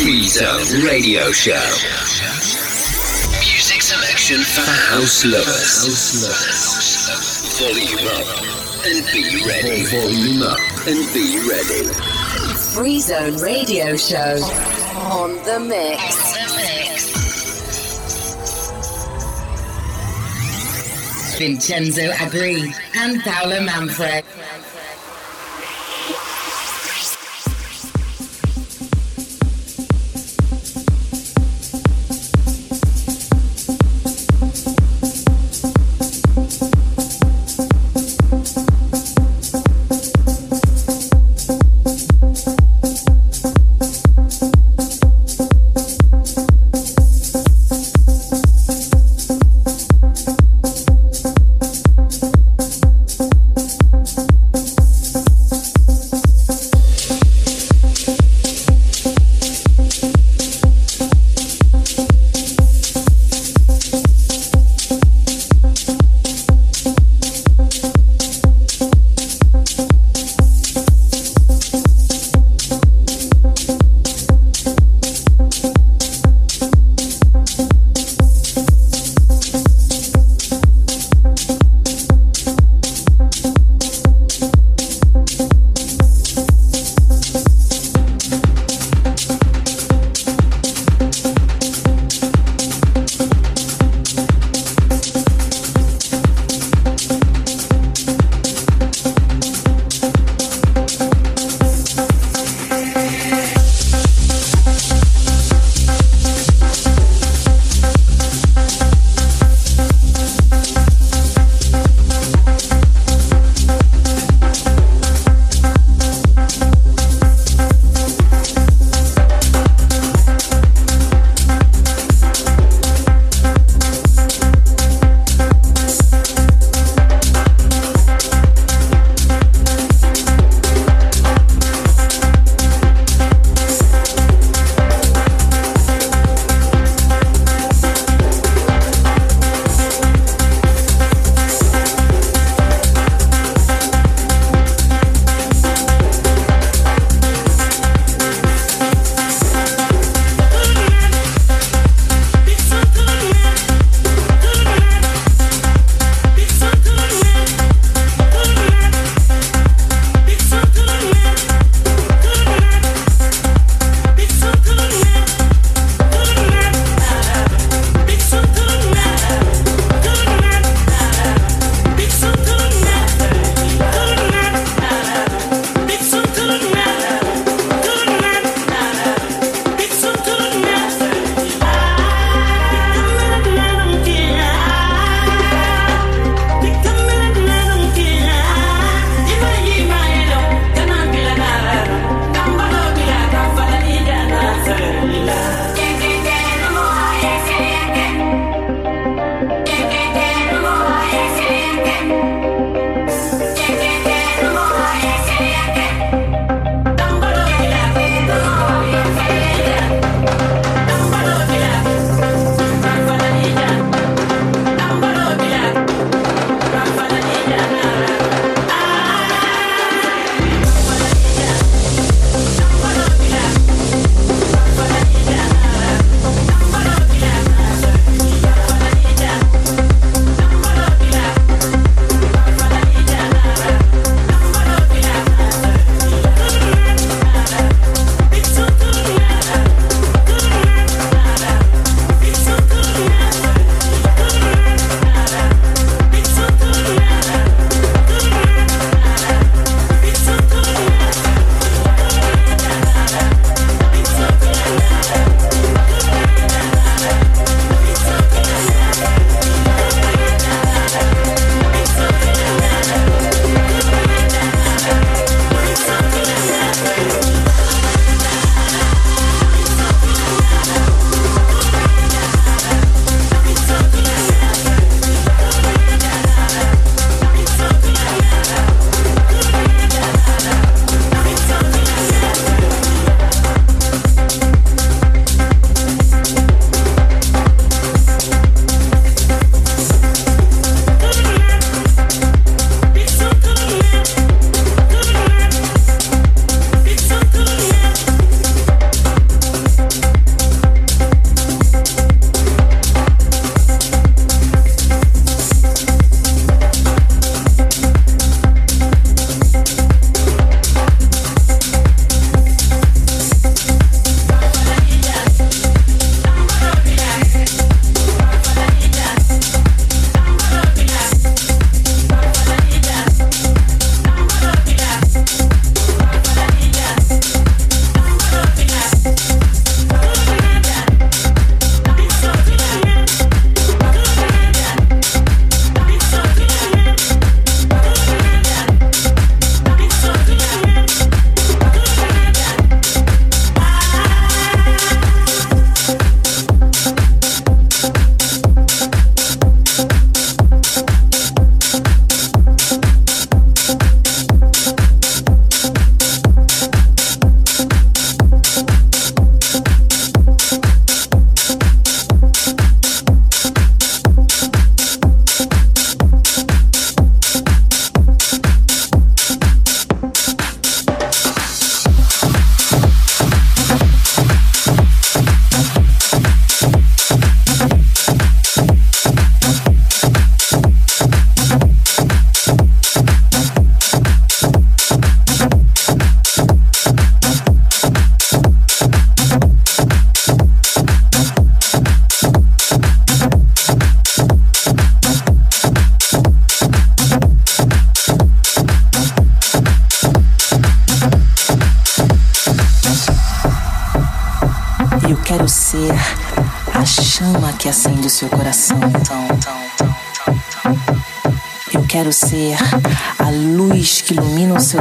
Free Zone Radio Show. Music selection for house lovers. Volume up and be ready. Volume up and be ready. Free Zone Radio Show on the mix. Vincenzo Agri and Paolo Manfred.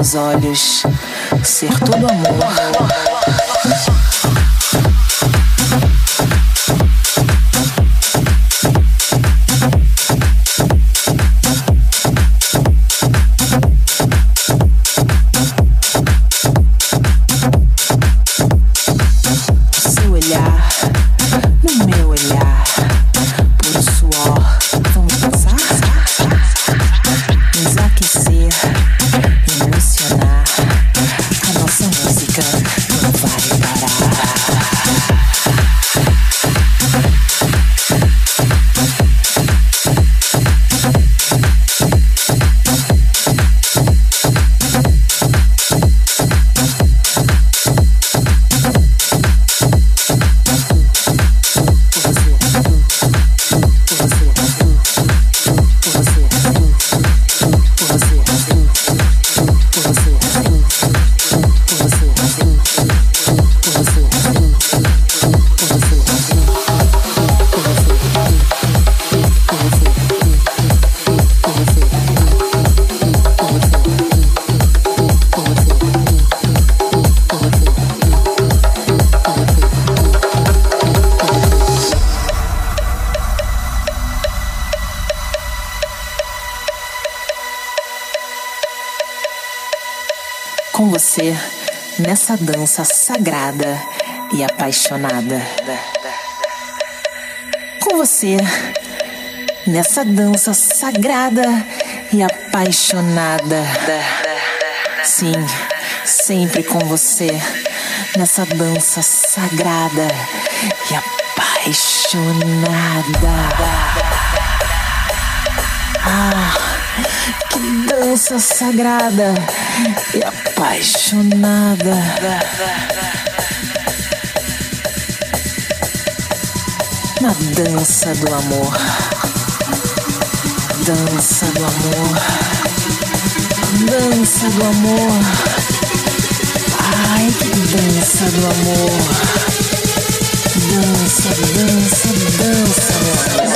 Seus olhos, ser todo amor. Dança sagrada e apaixonada. Com você, nessa dança sagrada e apaixonada. Sim, sempre com você, nessa dança sagrada e apaixonada. Ah! Que dança sagrada e apaixonada. Na dança do amor. Dança do amor. Dança do amor. Ai, que dança do amor. Dança, dança, dança, amor.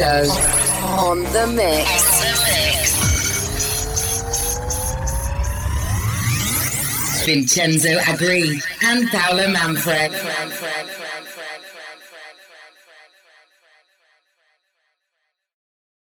Show on the mix. Vincenzo Agri and Paolo Manfred.